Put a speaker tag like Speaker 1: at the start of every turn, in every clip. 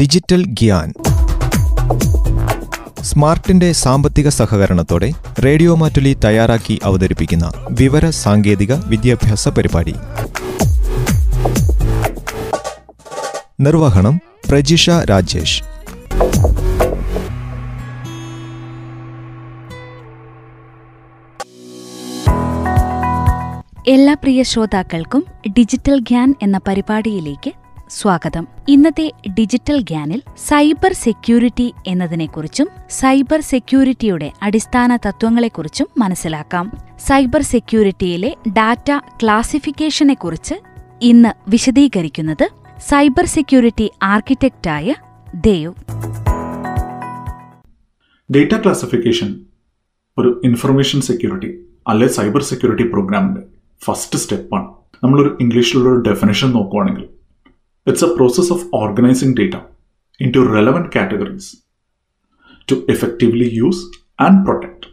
Speaker 1: Digital Gyan. സ്മാർട്ടിന്റെ സാമ്പത്തിക സഹകരണത്തോടെ radio Mattoli തയ്യാറാക്കി അവതരിപ്പിക്കുന്ന വിവര സാങ്കേതിക വിദ്യാഭ്യാസ പരിപാടി. നിർവഹണം പ്രജിഷ രാജേഷ്.
Speaker 2: എല്ലാ പ്രിയ ശ്രോതാക്കൾക്കും ഡിജിറ്റൽ ഗ്യാൻ എന്ന പരിപാടിയിലേക്ക് സ്വാഗതം. ഇന്നത്തെ ഡിജിറ്റൽ ഗ്യാനിൽ സൈബർ സെക്യൂരിറ്റി എന്നതിനെക്കുറിച്ചും സൈബർ സെക്യൂരിറ്റിയുടെ അടിസ്ഥാന തത്വങ്ങളെക്കുറിച്ചും മനസ്സിലാക്കാം. സൈബർ സെക്യൂരിറ്റിയിലെ ഡാറ്റ ക്ലാസിഫിക്കേഷനെക്കുറിച്ച് ഇന്ന് വിശദീകരിക്കുന്നത് സൈബർ സെക്യൂരിറ്റി ആർക്കിടെക്റ്റായ ദേവ്.
Speaker 3: ഡേറ്റ ക്ലാസിഫിക്കേഷൻ ഒരു ഇൻഫർമേഷൻ സെക്യൂരിറ്റി അല്ലെ സൈബർ സെക്യൂരിറ്റി പ്രോഗ്രാമിന്റെ ഫസ്റ്റ് സ്റ്റെപ്പാണ്. നമ്മളൊരു ഇംഗ്ലീഷിലുള്ള ഒരു ഡെഫിനേഷൻ നോക്കുവാണെങ്കിൽ it's a process of organizing data into relevant categories to effectively use and protect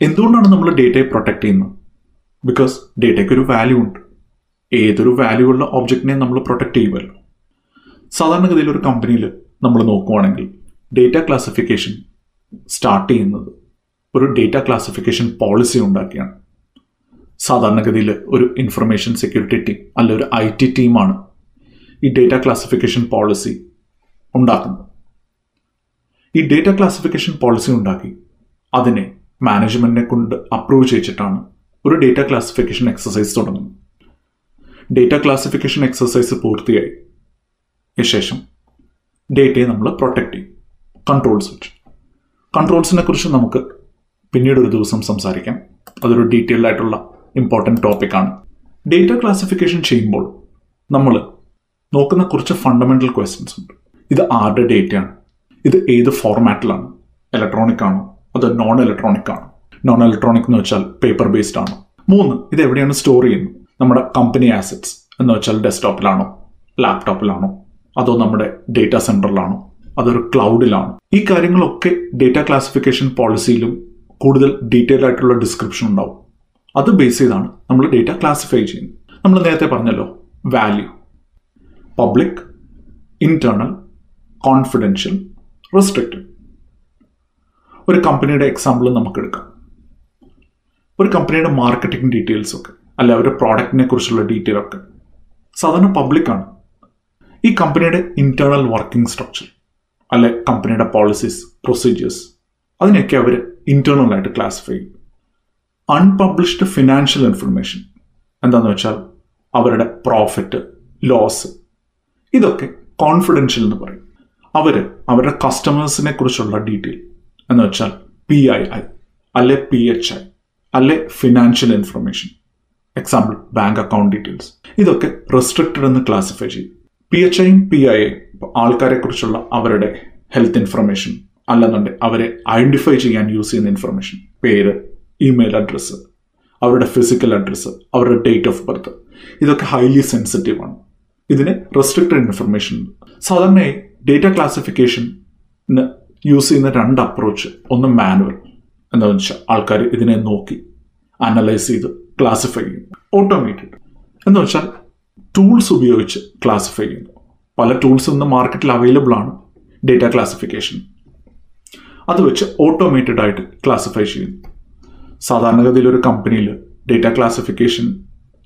Speaker 3: എന്തുകൊണ്ടാണ് നമ്മൾ ഡേറ്റയെ പ്രൊട്ടക്ട് ചെയ്യുന്നത്? ബിക്കോസ് ഡേറ്റയ്ക്ക് ഒരു വാല്യൂ ഉണ്ട്. ഏതൊരു വാല്യൂ ഉള്ള ഒബ്ജക്റ്റിനെ നമ്മൾ പ്രൊട്ടക്ട് ചെയ്യുമല്ലോ. സാധാരണഗതിയിൽ ഒരു കമ്പനിയിൽ നമ്മൾ നോക്കുവാണെങ്കിൽ ഡേറ്റ ക്ലാസിഫിക്കേഷൻ സ്റ്റാർട്ട് ചെയ്യുന്നത് ഒരു ഡേറ്റ ക്ലാസിഫിക്കേഷൻ പോളിസി ഉണ്ടാക്കിയാണ്. സാധാരണഗതിയിൽ ഒരു ഇൻഫർമേഷൻ സെക്യൂരിറ്റി ടീം അല്ല ഒരു ഐ ടി ടീമാണ് ഈ ഡേറ്റ ക്ലാസിഫിക്കേഷൻ പോളിസി ഉണ്ടാക്കുന്നത് ഈ ഡേറ്റ ക്ലാസിഫിക്കേഷൻ പോളിസി ഉണ്ടാക്കി അതിനെ മാനേജ്മെന്റിനെ കൊണ്ട് അപ്രൂവ് ചെയ്യിച്ചിട്ടാണ് ഒരു ഡേറ്റ ക്ലാസിഫിക്കേഷൻ എക്സസൈസ് തുടങ്ങുന്നത്. ഡേറ്റ ക്ലാസിഫിക്കേഷൻ എക്സസൈസ് പൂർത്തിയായി. ശേഷം ഡേറ്റയെ നമ്മൾ പ്രൊട്ടക്റ്റ് ചെയ്യും. കൺട്രോൾസ് വെച്ച്. കൺട്രോൾസിനെ കുറിച്ച് നമുക്ക് പിന്നീട് ഒരു ദിവസം സംസാരിക്കാം. അതൊരു ഡീറ്റെയിൽഡ് ആയിട്ടുള്ള ഇമ്പോർട്ടന്റ് ടോപ്പിക്കാണ് ഡേറ്റ ക്ലാസിഫിക്കേഷൻ ചെയ്യുമ്പോൾ നമ്മൾ നോക്കുന്ന കുറച്ച് ഫണ്ടമെന്റൽ ക്വസ്റ്റ്യൻസ് ഉണ്ട്. ഇത് ആരുടെ ആണ്? ഇത് ഏത് ഫോർമാറ്റിലാണ് ഇലക്ട്രോണിക് ആണോ? അതോ നോൺ ഇലക്ട്രോണിക് ആണോ? നോൺ ഇലക്ട്രോണിക് എന്ന് വെച്ചാൽ പേപ്പർ ബേസ്ഡ് ആണോ? മൂന്ന് ഇത് എവിടെയാണ് സ്റ്റോർ ചെയ്യുന്നത്? നമ്മുടെ കമ്പനി ആസറ്റ്സ് എന്ന് വെച്ചാൽ ഡെസ്ക്ടോപ്പിലാണോ ലാപ്ടോപ്പിലാണോ അതോ നമ്മുടെ ഡേറ്റാ സെന്ററിലാണോ അതൊരു ക്ലൗഡിലാണോ ഈ കാര്യങ്ങളൊക്കെ ഡേറ്റ ക്ലാസിഫിക്കേഷൻ പോളിസിയിലും കൂടുതൽ ഡീറ്റെയിൽ ആയിട്ടുള്ള ഡിസ്ക്രിപ്ഷൻ ഉണ്ടാവും. അത് ബേസ് ചെയ്താണ് നമ്മൾ ഡേറ്റ ക്ലാസിഫൈ ചെയ്യുന്നത്. നമ്മൾ നേരത്തെ പറഞ്ഞല്ലോ value public internal confidential restricted ഒരു കമ്പനിയുടെ എക്സാമ്പിൾ നമുക്ക് എടുക്കാം ഒരു കമ്പനിയുടെ മാർക്കറ്റിംഗ് ഡീറ്റെയിൽസ് ഒക്കെ അല്ല ഒരു പ്രോഡക്റ്റിനെ കുറിച്ചുള്ള ഡീറ്റെയിൽ ഒക്കെ. സാധാരണ പബ്ലിക്കാണ് ഈ കമ്പനിയുടെ ഇന്റേണൽ വർക്കിംഗ് സ്ട്രക്ചർ അല്ലെ കമ്പനിയുടെ പോളിസീസ് പ്രൊസീജിയേഴ്സ് അതിനെയൊക്കെ അവർ ഇന്റേണൽ ആയിട്ട് ക്ലാസിഫൈ ചെയ്യും. അൺപബ്ലിഷ്ഡ് ഫിനാൻഷ്യൽ ഇൻഫർമേഷൻ എന്താണെന്ന് വെച്ചാൽ അവരുടെ പ്രോഫിറ്റ് ലോസ് ഇതൊക്കെ കോൺഫിഡൻഷ്യൽ എന്ന് പറയും. അവർ അവരുടെ കസ്റ്റമേഴ്സിനെ കുറിച്ചുള്ള ഡീറ്റെയിൽ എന്ന് വെച്ചാൽ പി ഐ ഐ അല്ലെ പി എച്ച് ഐ അല്ലെ financial information example bank account details ഇതൊക്കെ റെസ്ട്രിക്റ്റഡ് എന്ന് ക്ലാസിഫൈ ചെയ്യും. പി എച്ച് ഐയും പി ഐ ആൾക്കാരെ കുറിച്ചുള്ള അവരുടെ ഹെൽത്ത് ഇൻഫർമേഷൻ അല്ലെന്നുണ്ടെങ്കിൽ അവരെ ഐഡന്റിഫൈ ചെയ്യാൻ യൂസ് ചെയ്യുന്ന ഇൻഫർമേഷൻ പേര് ഇമെയിൽ അഡ്രസ്സ് അവരുടെ ഫിസിക്കൽ അഡ്രസ്സ് അവരുടെ ഡേറ്റ് ഓഫ് ബർത്ത് ഇതൊക്കെ ഹൈലി സെൻസിറ്റീവ് ആണ്. ഇതിന് റെസ്ട്രിക്റ്റഡ് ഇൻഫർമേഷൻ സാധാരണയായി ഡേറ്റ ക്ലാസിഫിക്കേഷൻ യൂസ് ചെയ്യുന്ന രണ്ട് അപ്രോച്ച് ഒന്ന് മാനുവൽ എന്താണെന്ന് വെച്ചാൽ ആൾക്കാർ ഇതിനെ നോക്കി അനലൈസ് ചെയ്ത് ക്ലാസിഫൈ ചെയ്യും ഓട്ടോമേറ്റഡ് എന്ന് വെച്ചാൽ ടൂൾസ് ഉപയോഗിച്ച് ക്ലാസിഫൈ ചെയ്യുന്നു. പല ടൂൾസ് ഇന്ന് മാർക്കറ്റിൽ അവൈലബിൾ ആണ് ഡേറ്റ ക്ലാസിഫിക്കേഷൻ അത് വെച്ച് ഓട്ടോമേറ്റഡ് ആയിട്ട് ക്ലാസിഫൈ ചെയ്യുന്നു. സാധാരണഗതിയിൽ ഒരു കമ്പനിയിൽ ഡേറ്റ ക്ലാസിഫിക്കേഷൻ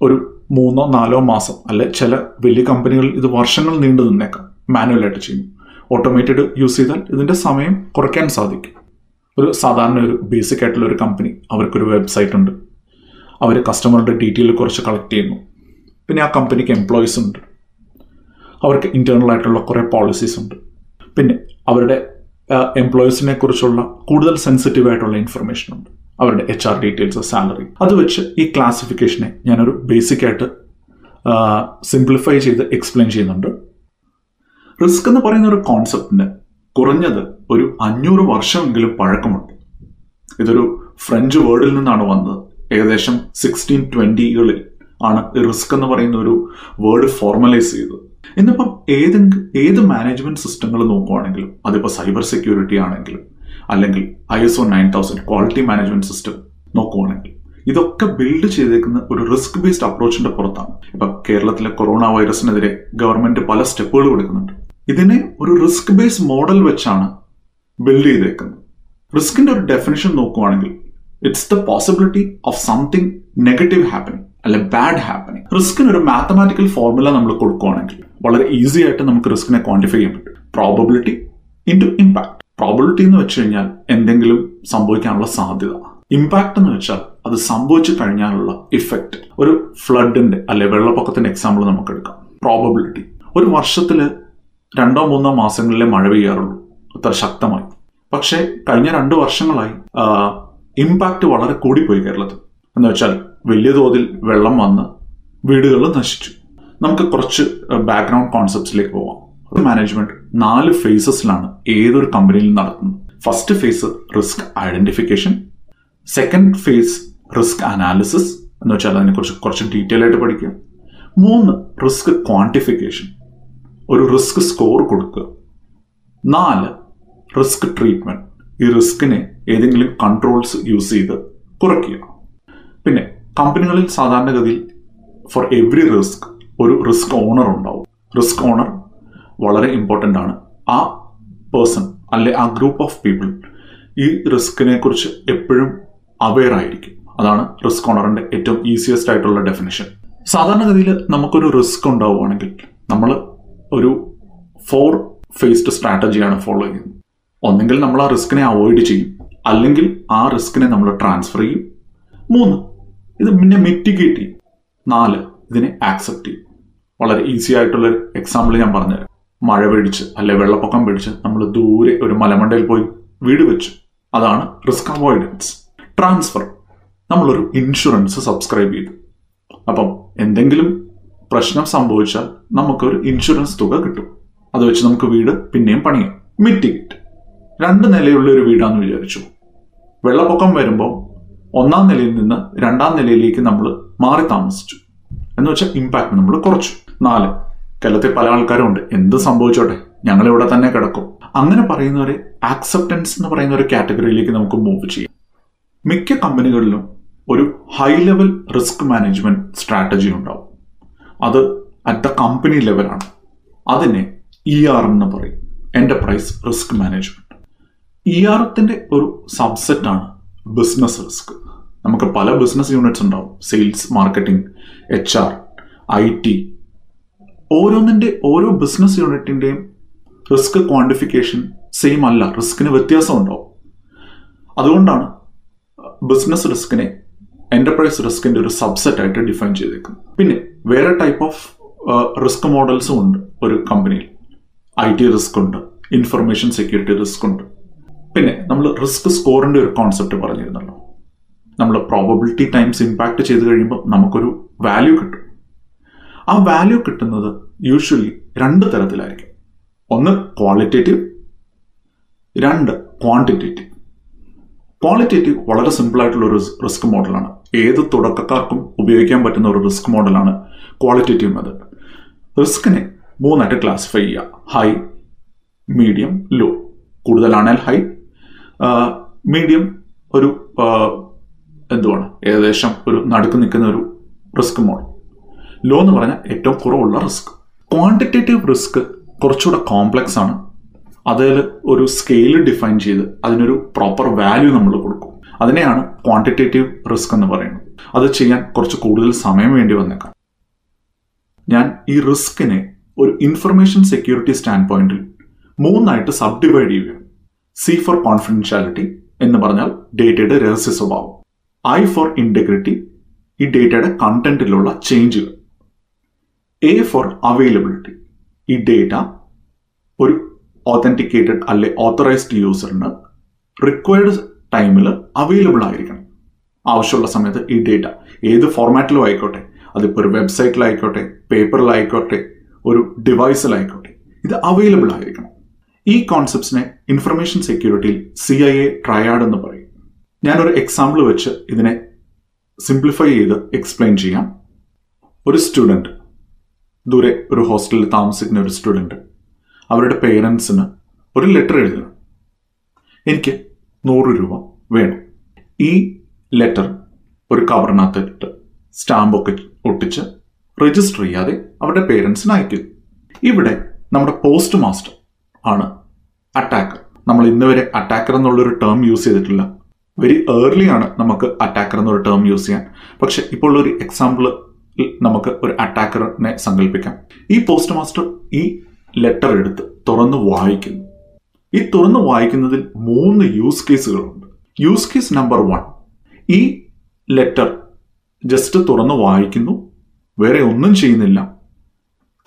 Speaker 3: ഒരു മൂന്നോ നാലോ മാസം അല്ലെ ചില വലിയ കമ്പനികൾ ഇത് വർഷങ്ങൾ നീണ്ടു നിന്നേക്കാം. മാനുവലായിട്ട് ചെയ്യും ഓട്ടോമേറ്റഡ് യൂസ് ചെയ്താൽ ഇതിന്റെ സമയം കുറയ്ക്കാൻ സാധിക്കും. ഒരു സാധാരണ ഒരു ബേസിക് ആയിട്ടുള്ള ഒരു കമ്പനി അവർക്കൊരു വെബ്സൈറ്റ് ഉണ്ട്. അവർ കസ്റ്റമറുടെ ഡീറ്റെയിൽ കുറച്ച് കളക്ട് ചെയ്യുന്നു. പിന്നെ ആ കമ്പനിക്ക് എംപ്ലോയീസ് ഉണ്ട്. അവർക്ക് ഇന്റേണൽ ആയിട്ടുള്ള കുറേ പോളിസീസ് ഉണ്ട്. പിന്നെ അവരുടെ എംപ്ലോയീസിനെ കുറിച്ചുള്ള കൂടുതൽ സെൻസിറ്റീവ് ആയിട്ടുള്ള ഇൻഫർമേഷൻ ഉണ്ട്. അവരുടെ എച്ച് ആർ ഡീറ്റെയിൽസ് സാലറി അത് വെച്ച് ഈ ക്ലാസിഫിക്കേഷനെ ഞാനൊരു ബേസിക് ആയിട്ട് സിംപ്ലിഫൈ ചെയ്ത് എക്സ്പ്ലെയിൻ ചെയ്യുന്നുണ്ട്. റിസ്ക് എന്ന് പറയുന്ന ഒരു കോൺസെപ്റ്റിന് കുറഞ്ഞത് ഒരു അഞ്ഞൂറ് വർഷമെങ്കിലും പഴക്കമുണ്ട്. ഇതൊരു ഫ്രഞ്ച് വേർഡിൽ നിന്നാണ് വന്നത്. ഏകദേശം സിക്സ്റ്റീൻ ട്വന്റികളിൽ ആണ് റിസ്ക് എന്ന് പറയുന്ന ഒരു വേർഡ് ഫോർമലൈസ് ചെയ്തത്. ഇന്നിപ്പം ഏത് ഏത് മാനേജ്മെന്റ് സിസ്റ്റങ്ങൾ നോക്കുവാണെങ്കിലും അതിപ്പോൾ സൈബർ സെക്യൂരിറ്റി ആണെങ്കിലും അല്ലെങ്കിൽ I S O nine thousand quality management system നോക്കുവാണെങ്കിൽ. ഇതൊക്കെ ബിൽഡ് ചെയ്തേക്കുന്ന ഒരു റിസ്ക് ബേസ്ഡ് അപ്രോച്ചിന്റെ പുറത്താണ്. ഇപ്പൊ കേരളത്തിലെ കൊറോണ വൈറസിനെതിരെ ഗവൺമെന്റ് പല സ്റ്റെപ്പുകൾ കൊടുക്കുന്നുണ്ട് ഇതിനെ ഒരു റിസ്ക് ബേസ്ഡ് മോഡൽ വെച്ചാണ് ബിൽഡ് ചെയ്തേക്കുന്നത്. റിസ്കിന്റെ ഒരു ഡെഫിനിഷൻ നോക്കുവാണെങ്കിൽ it's the possibility of something negative happening അല്ലെ ബാഡ് ഹാപ്പനിങ് റിസ്കിന് ഒരു മാത്തമാറ്റിക്കൽ ഫോർമുല നമ്മൾ കൊടുക്കുവാണെങ്കിൽ വളരെ ഈസി ആയിട്ട് നമുക്ക് റിസ്കിനെ ക്വാണ്ടിഫൈ ചെയ്യാൻ പറ്റും. പ്രോബബിലിറ്റി ടു ഇമ്പാക്ട് പ്രോബിലിറ്റി എന്ന് വെച്ച് കഴിഞ്ഞാൽ എന്തെങ്കിലും സംഭവിക്കാനുള്ള സാധ്യത. ഇമ്പാക്ട് എന്ന് വെച്ചാൽ അത് സംഭവിച്ചു കഴിഞ്ഞാലുള്ള ഇഫക്റ്റ് ഒരു ഫ്ലഡിന്റെ അല്ലെ വെള്ളപ്പൊക്കത്തിന്റെ എക്സാമ്പിൾ നമുക്ക് എടുക്കാം പ്രോബബിലിറ്റി ഒരു വർഷത്തിൽ രണ്ടോ മൂന്നോ മാസങ്ങളിലെ മഴ പെയ്യാറുള്ളൂ. അത്ര ശക്തമായി. പക്ഷേ കഴിഞ്ഞ രണ്ട് വർഷങ്ങളായി ഇമ്പാക്ട് വളരെ കൂടിപ്പോയി കേരളത്തിൽ. എന്ന് വെച്ചാൽ വലിയ തോതിൽ വെള്ളം വന്ന് വീടുകൾ നശിച്ചു. നമുക്ക് കുറച്ച് ബാക്ക്ഗ്രൗണ്ട് കോൺസെപ്റ്റ്സിലേക്ക് പോവാം. മാനേജ്മെന്റ് നാല് ഫേസസിലാണ് ഏതൊരു കമ്പനിയിൽ നടത്തുന്നത്. First phase risk identification second phase risk analysis എന്ന് വെച്ചാൽ അതിനെക്കുറിച്ച് കുറച്ച് ഡീറ്റെയിൽ ആയിട്ട് പഠിക്കുക. മൂന്ന് റിസ്ക് ക്വാണ്ടിഫിക്കേഷൻ ഒരു റിസ്ക് സ്കോർ കൊടുക്കുക. നാല് റിസ്ക് ട്രീറ്റ്മെന്റ് ഈ റിസ്കിനെ ഏതെങ്കിലും കൺട്രോൾസ് യൂസ് ചെയ്ത് കുറയ്ക്കുക. പിന്നെ കമ്പനികളിൽ സാധാരണഗതിയിൽ ഫോർ എവറി റിസ്ക് ഒരു റിസ്ക് ഓണർ ഉണ്ടാവും. റിസ്ക് ഓണർ വളരെ ഇമ്പോർട്ടന്റ് ആണ്. ആ പേഴ്സൺ അല്ലെ ആ ഗ്രൂപ്പ് ഓഫ് പീപ്പിൾ ഈ റിസ്കിനെ കുറിച്ച് എപ്പോഴും അവെയർ ആയിരിക്കും. അതാണ് റിസ്ക് ഓണറിന്റെ ഏറ്റവും ഈസിയസ്റ്റ് ആയിട്ടുള്ള ഡെഫിനിഷൻ സാധാരണഗതിയിൽ നമുക്കൊരു റിസ്ക് ഉണ്ടാവുകയാണെങ്കിൽ നമ്മൾ ഒരു ഫോർ ഫേസ്ഡ് സ്ട്രാറ്റജിയാണ് ഫോളോ ചെയ്യുന്നത്. ഒന്നെങ്കിൽ നമ്മൾ ആ റിസ്കിനെ അവോയ്ഡ് ചെയ്യും. അല്ലെങ്കിൽ ആ റിസ്കിനെ നമ്മൾ ട്രാൻസ്ഫർ ചെയ്യും. മൂന്ന് ഇത് പിന്നെ മിറ്റിഗേറ്റ് ചെയ്യും. നാല് ഇതിനെ ആക്സെപ്റ്റ് ചെയ്യും. വളരെ ഈസി ആയിട്ടുള്ള എക്സാമ്പിൾ ഞാൻ പറഞ്ഞുതരാം. മഴ പിടിച്ച് അല്ലെ വെള്ളപ്പൊക്കം പിടിച്ച് നമ്മൾ ദൂരെ ഒരു മലമണ്ടയിൽ പോയി വീട് വെച്ചു അതാണ് റിസ്ക് അവോയ്ഡൻസ് ട്രാൻസ്ഫർ നമ്മളൊരു ഇൻഷുറൻസ് സബ്സ്ക്രൈബ് ചെയ്തു. അപ്പം എന്തെങ്കിലും പ്രശ്നം സംഭവിച്ചാൽ നമുക്കൊരു ഇൻഷുറൻസ് തുക കിട്ടും. അത് വെച്ച് നമുക്ക് വീട് പിന്നെയും പണിയാം. മിറ്റിഗേറ്റ് രണ്ട് നിലയുള്ള ഒരു വീടാന്ന് വിചാരിച്ചു. വെള്ളപ്പൊക്കം വരുമ്പോൾ ഒന്നാം നിലയിൽ നിന്ന് രണ്ടാം നിലയിലേക്ക് നമ്മൾ മാറി താമസിച്ചു. എന്ന് വെച്ചാൽ ഇമ്പാക്ട് നമ്മൾ കുറച്ചു. നാല്. കേരളത്തിൽ പല ആൾക്കാരും ഉണ്ട്. എന്ത് സംഭവിച്ചോട്ടെ? ഞങ്ങൾ ഇവിടെ തന്നെ കിടക്കും. അങ്ങനെ പറയുന്നവരെ ആക്സെപ്റ്റൻസ് എന്ന് പറയുന്ന ഒരു കാറ്റഗറിയിലേക്ക് നമുക്ക് മൂവ് ചെയ്യാം. മിക്ക കമ്പനികളിലും ഒരു high level risk management strategy ഉണ്ടാവും. അത് അറ്റ് ദ കമ്പനി ലെവലാണ് അതിനെ ഇ ആർ എന്ന് പറയും. Enterprise risk management E R എത്തിന്റെ ഒരു സബ്സെറ്റ് ആണ് ബിസിനസ് റിസ്ക് നമുക്ക് പല ബിസിനസ് യൂണിറ്റ്സ് ഉണ്ടാവും. Sales marketing H R I T ഓരോന്നിന്റെ ഓരോ ബിസിനസ് യൂണിറ്റിന്റെയും റിസ്ക് ക്വാണ്ടിഫിക്കേഷൻ സെയിം അല്ല. റിസ്കിന് വ്യത്യാസം ഉണ്ടാവും അതുകൊണ്ടാണ് ബിസിനസ് റിസ്കിനെ എന്റർപ്രൈസ് റിസ്കിന്റെ ഒരു സബ്സെറ്റ് ആയിട്ട് ഡിഫൈൻ ചെയ്തേക്കുന്നത്. പിന്നെ വേറെ ടൈപ്പ് ഓഫ് റിസ്ക് മോഡൽസും ഉണ്ട് ഒരു കമ്പനിയിൽ ഐ ടി റിസ്ക് ഉണ്ട് ഇൻഫർമേഷൻ സെക്യൂരിറ്റി റിസ്ക് ഉണ്ട്. പിന്നെ നമ്മൾ റിസ്ക് സ്കോറിന്റെ ഒരു കോൺസെപ്റ്റ് പറഞ്ഞിരുന്നല്ലോ. നമ്മൾ പ്രോബബിലിറ്റി ടൈംസ് ഇമ്പാക്ട് ചെയ്ത് കഴിയുമ്പോൾ നമുക്കൊരു വാല്യൂ കിട്ടും. ആ വാല്യൂ കിട്ടുന്നത് യൂഷ്വലി രണ്ട് തരത്തിലായിരിക്കും. ഒന്ന് ക്വാളിറ്റേറ്റീവ് രണ്ട് ക്വാണ്ടിറ്റേറ്റീവ് ക്വാളിറ്റേറ്റീവ് വളരെ സിമ്പിളായിട്ടുള്ള ഒരു റിസ്ക് മോഡലാണ് ഏത് തുടക്കക്കാർക്കും ഉപയോഗിക്കാൻ പറ്റുന്ന ഒരു റിസ്ക് മോഡലാണ് ക്വാളിറ്റേറ്റീവ് മെത്തേഡ് റിസ്കിനെ മൂന്നായിട്ട് ക്ലാസിഫൈ ചെയ്യുക. ഹൈ മീഡിയം ലോ കൂടുതലാണെങ്കിൽ ഹൈ മീഡിയം ഒരു എന്തുവാണ്? ഏകദേശം ഒരു നടുക്ക് നിൽക്കുന്ന ഒരു റിസ്ക് മോഡൽ ലോ എന്ന് പറഞ്ഞാൽ ഏറ്റവും കുറവുള്ള റിസ്ക്. ക്വാണ്ടിറ്റേറ്റീവ് റിസ്ക് കുറച്ചുകൂടെ കോംപ്ലക്സ് ആണ്. അതിൽ ഒരു സ്കെയിൽ ഡിഫൈൻ ചെയ്ത് അതിനൊരു പ്രോപ്പർ വാല്യൂ നമ്മൾ കൊടുക്കും. അതിനെയാണ് ക്വാണ്ടിറ്റേറ്റീവ് റിസ്ക് എന്ന് പറയുന്നത്. അത് ചെയ്യാൻ കുറച്ച് കൂടുതൽ സമയം വേണ്ടി വന്നേക്കാം. ഞാൻ ഈ റിസ്കിനെ ഒരു ഇൻഫർമേഷൻ സെക്യൂരിറ്റി സ്റ്റാൻഡ് പോയിന്റിൽ മൂന്നായിട്ട് സബ് ഡിവൈഡ് ചെയ്യുകയാണ്. സി ഫോർ കോൺഫിഡൻഷ്യാലിറ്റി എന്ന് പറഞ്ഞാൽ ഡേറ്റയുടെ രഹസ്യ സ്വഭാവം. ഐ ഫോർ ഇന്റഗ്രിറ്റി ഈ ഡേറ്റയുടെ കണ്ടന്റിലുള്ള ചേഞ്ചുകൾ എ ഫോർ അവൈലബിലിറ്റി ഈ ഡേറ്റ ഒരു ഓതന്റിക്കേറ്റഡ് അല്ലെ ഓത്തറൈസ്ഡ് യൂസറിന് റിക്വയർഡ് ടൈമിൽ അവൈലബിൾ ആയിരിക്കണം. ആവശ്യമുള്ള സമയത്ത് ഈ ഡേറ്റ ഏത് ഫോർമാറ്റിലും ആയിക്കോട്ടെ അതിപ്പോൾ ഒരു വെബ്സൈറ്റിലായിക്കോട്ടെ പേപ്പറിലായിക്കോട്ടെ ഒരു ഡിവൈസിലായിക്കോട്ടെ ഇത് അവൈലബിൾ ആയിരിക്കണം. ഈ കോൺസെപ്റ്റ്സിനെ ഇൻഫർമേഷൻ സെക്യൂരിറ്റിയിൽ സി ഐ എ ട്രയാഡ് എന്ന് പറയും. ഞാനൊരു എക്സാമ്പിൾ വെച്ച് ഇതിനെ സിംപ്ലിഫൈ ചെയ്ത് എക്സ്പ്ലെയിൻ ചെയ്യാം. ഒരു സ്റ്റുഡന്റ് ദൂരെ ഒരു ഹോസ്റ്റലിൽ താമസിക്കുന്ന ഒരു സ്റ്റുഡന്റ് അവരുടെ പേരൻസിന് ഒരു ലെറ്റർ എഴുതണം. എനിക്ക് നൂറ് രൂപ വേണം. ഈ ലെറ്റർ ഒരു കവറിനകത്തിട്ട് സ്റ്റാമ്പൊക്കെ ഒട്ടിച്ച് രജിസ്റ്റർ ചെയ്യാതെ അവരുടെ പേരൻസിന് അയക്കും ഇവിടെ നമ്മുടെ പോസ്റ്റ് മാസ്റ്റർ ആണ് അറ്റാക്കർ നമ്മൾ ഇന്ന് വരെ അറ്റാക്കർ എന്നുള്ളൊരു ടേം യൂസ് ചെയ്തിട്ടില്ല. വെരി ഏർലി ആണ് നമുക്ക് അറ്റാക്കർ എന്നൊരു ടേം യൂസ് ചെയ്യാൻ. പക്ഷെ ഇപ്പോൾ ഒരു എക്സാമ്പിൾ നമുക്ക് ഒരു അറ്റാക്കറിനെ സങ്കല്പിക്കാം ഈ പോസ്റ്റ് മാസ്റ്റർ ഈ ലെറ്റർ എടുത്ത് തുറന്ന് വായിക്കുന്നു. ഈ തുറന്ന് വായിക്കുന്നതിൽ മൂന്ന് യൂസ് കേസുകളുണ്ട് യൂസ് കേസ് നമ്പർ വൺ ഈ ലെറ്റർ ജസ്റ്റ് തുറന്ന് വായിക്കുന്നു വേറെ ഒന്നും ചെയ്യുന്നില്ല.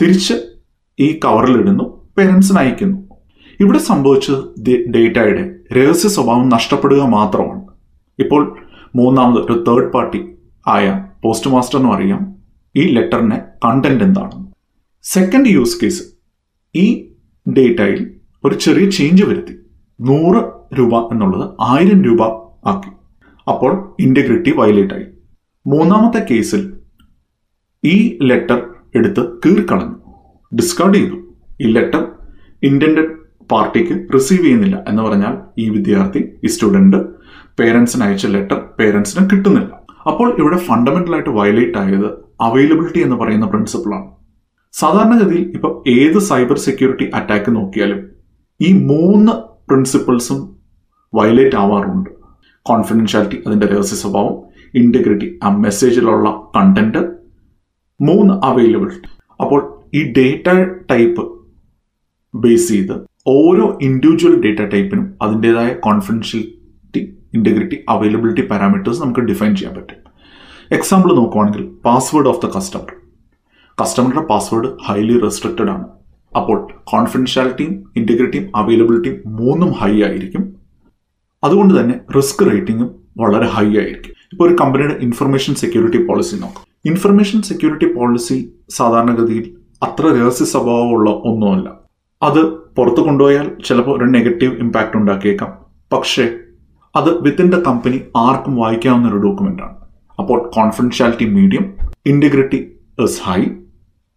Speaker 3: തിരിച്ച് ഈ കവറിലിടുന്നു പേരൻസിന് അയക്കുന്നു. ഇവിടെ സംഭവിച്ചത് ഡേറ്റയുടെ രഹസ്യ സ്വഭാവം നഷ്ടപ്പെടുക മാത്രമാണ്. ഇപ്പോൾ മൂന്നാമത് ഒരു തേർഡ് പാർട്ടി ആയ പോസ്റ്റ് മാസ്റ്ററിനും അറിയാം. ഈ ലെറ്ററിന്റെ കണ്ടന്റ് എന്താണ്? സെക്കൻഡ് യൂസ് കേസ് ഈ ഡേറ്റയിൽ ഒരു ചെറിയ ചേഞ്ച് വരുത്തി. നൂറ് രൂപ എന്നുള്ളത് ആയിരം രൂപ ആക്കി. അപ്പോൾ ഇന്റഗ്രിറ്റി വയലേറ്റ് ആയി. മൂന്നാമത്തെ കേസിൽ ഈ ലെറ്റർ എടുത്ത് കീറിക്കളഞ്ഞു. ഡിസ്കാർഡ് ചെയ്തു. ഈ ലെറ്റർ ഇന്റൻഡഡ് പാർട്ടിക്ക് റിസീവ് ചെയ്യുന്നില്ല എന്ന് പറഞ്ഞാൽ ഈ വിദ്യാർത്ഥി ഈ സ്റ്റുഡന്റ് പേരൻസിന് അയച്ച ലെറ്റർ പേരൻസിന് കിട്ടുന്നില്ല. അപ്പോൾ ഇവിടെ ഫണ്ടമെന്റൽ ആയിട്ട് വയലേറ്റ് ആയത് അവൈലബിലിറ്റി എന്ന് പറയുന്ന പ്രിൻസിപ്പിളാണ് സാധാരണഗതിയിൽ ഇപ്പൊ ഏത് സൈബർ സെക്യൂരിറ്റി അറ്റാക്ക് നോക്കിയാലും ഈ മൂന്ന് പ്രിൻസിപ്പിൾസും വയലേറ്റ് ആവാറുണ്ട്. കോൺഫിഡൻഷ്യാലിറ്റി അതിന്റെ രഹസ്യ സ്വഭാവം ഇന്റഗ്രിറ്റി ആ മെസ്സേജിലുള്ള കണ്ടന്റ് മൂന്ന് അവൈലബിലിറ്റി അപ്പോൾ ഈ ഡേറ്റ ടൈപ്പ് ബേസ് ചെയ്ത് ഓരോ ഇൻഡിവിജ്വൽ ഡേറ്റ ടൈപ്പിനും അതിന്റെതായ കോൺഫിഡൻഷ്യലിറ്റി ഇന്റഗ്രിറ്റി അവൈലബിലിറ്റി പാരാമീറ്റേഴ്സ് നമുക്ക് ഡിഫൈൻ ചെയ്യാൻ പറ്റും. എക്സാമ്പിൾ നോക്കുവാണെങ്കിൽ പാസ്വേഡ് ഓഫ് ദ കസ്റ്റമർ കസ്റ്റമറുടെ പാസ്വേഡ് ഹൈലി റെസ്ട്രിക്റ്റഡ് ആണ്. അപ്പോൾ കോൺഫിഡൻഷ്യാലിറ്റിയും ഇന്റഗ്രിറ്റിയും അവൈലബിലിറ്റിയും മൂന്നും ഹൈ ആയിരിക്കും. അതുകൊണ്ട് തന്നെ റിസ്ക് റേറ്റിംഗും വളരെ ഹൈ ആയിരിക്കും. ഇപ്പോൾ ഒരു കമ്പനിയുടെ ഇൻഫർമേഷൻ സെക്യൂരിറ്റി പോളിസി നോക്കാം. ഇൻഫർമേഷൻ സെക്യൂരിറ്റി പോളിസി സാധാരണഗതിയിൽ അത്ര രഹസ്യ സ്വഭാവമുള്ള ഒന്നുമല്ല. അത് പുറത്തു കൊണ്ടുപോയാൽ ചിലപ്പോൾ ഒരു നെഗറ്റീവ് ഇമ്പാക്റ്റ് ഉണ്ടാക്കിയേക്കാം. പക്ഷേ അത് വിത്തിൻ ദ കമ്പനി ആർക്കും വായിക്കാവുന്ന ഒരു ഡോക്യുമെന്റ് ആണ്. അപ്പോൾ confidentiality medium integrity is high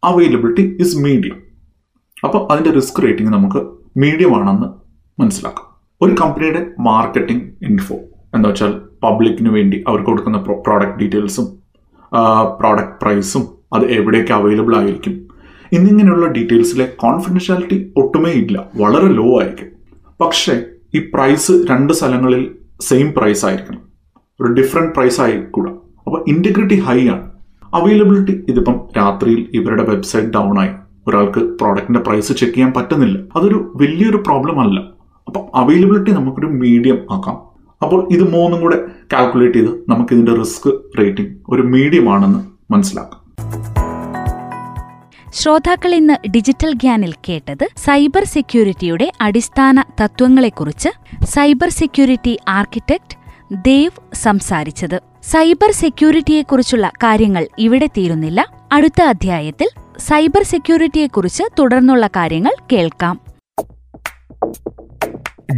Speaker 3: availability is medium അപ്പോൾ അതിന്റെ റിസ്ക് റേറ്റിംഗ് നമുക്ക് മീഡിയം ആണെന്ന് മനസ്സിലാക്കാം. ഒരു കമ്പനിയുടെ മാർക്കറ്റിംഗ് ഇൻഫോ എന്താ വെച്ചാൽ പബ്ലിക്കിന് വേണ്ടി അവർക്ക് കൊടുക്കുന്ന പ്രോഡക്റ്റ് ഡീറ്റെയിൽസും പ്രോഡക്റ്റ് പ്രൈസും അത് എവിടെയൊക്കെ അവൈലബിൾ ആയിരിക്കും. എന്നിങ്ങനെയുള്ള ഡീറ്റെയിൽസിലെ കോൺഫിഡൻഷ്യാലിറ്റി ഒട്ടുമേ ഇല്ല വളരെ ലോ ആയിരിക്കും. പക്ഷേ ഈ പ്രൈസ് രണ്ട് സ്ഥലങ്ങളിൽ സെയിം പ്രൈസ് ആയിരിക്കണം. ഒരു ഡിഫറെന്റ് പ്രൈസ് ആയിക്കൂടാ. അപ്പോൾ ഇന്റഗ്രിറ്റി ഹൈ ആണ്. അവൈലബിലിറ്റി ഇതിപ്പം രാത്രിയിൽ ഇവരുടെ വെബ്സൈറ്റ് ഡൗൺ ആയി. ഒരാൾക്ക് പ്രോഡക്റ്റിന്റെ പ്രൈസ് ചെക്ക് ചെയ്യാൻ പറ്റുന്നില്ല. അതൊരു വലിയൊരു പ്രോബ്ലം അല്ല. അപ്പൊ അവൈലബിലിറ്റി നമുക്കൊരു മീഡിയം ആക്കാം. അപ്പോൾ ഇത് മൂന്നും കൂടെ കാൽക്കുലേറ്റ് ചെയ്ത് നമുക്ക് ഇതിന്റെ റിസ്ക് റേറ്റിംഗ് ഒരു മീഡിയം ആണെന്ന് മനസ്സിലാക്കാം.
Speaker 2: ശ്രോതാക്കൾ ഇന്ന് ഡിജിറ്റൽ ഗ്യാനിൽ കേട്ടത് സൈബർ സെക്യൂരിറ്റിയുടെ അടിസ്ഥാന തത്വങ്ങളെക്കുറിച്ച്. സൈബർ സെക്യൂരിറ്റി ആർക്കിടെക്ട് ദേവ് സംസാരിച്ചത്. സൈബർ സെക്യൂരിറ്റിയെക്കുറിച്ചുള്ള കാര്യങ്ങൾ ഇവിടെ തീരുന്നില്ല. അടുത്ത അധ്യായത്തിൽ സൈബർ സെക്യൂരിറ്റിയെക്കുറിച്ച് തുടർന്നുള്ള കാര്യങ്ങൾ കേൾക്കാം.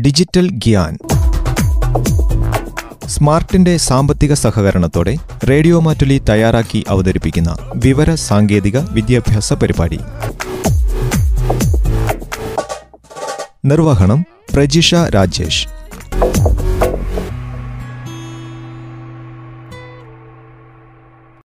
Speaker 1: ഡിജിറ്റൽ ഗ്യാൻ. സ്മാർട്ടിന്റെ സാമ്പത്തിക സഹകരണത്തോടെ റേഡിയോ മാറ്റുലി തയ്യാറാക്കി അവതരിപ്പിക്കുന്ന വിവര സാങ്കേതിക വിദ്യാഭ്യാസ പരിപാടി. നിർവഹണം പ്രജിഷ രാജേഷ്.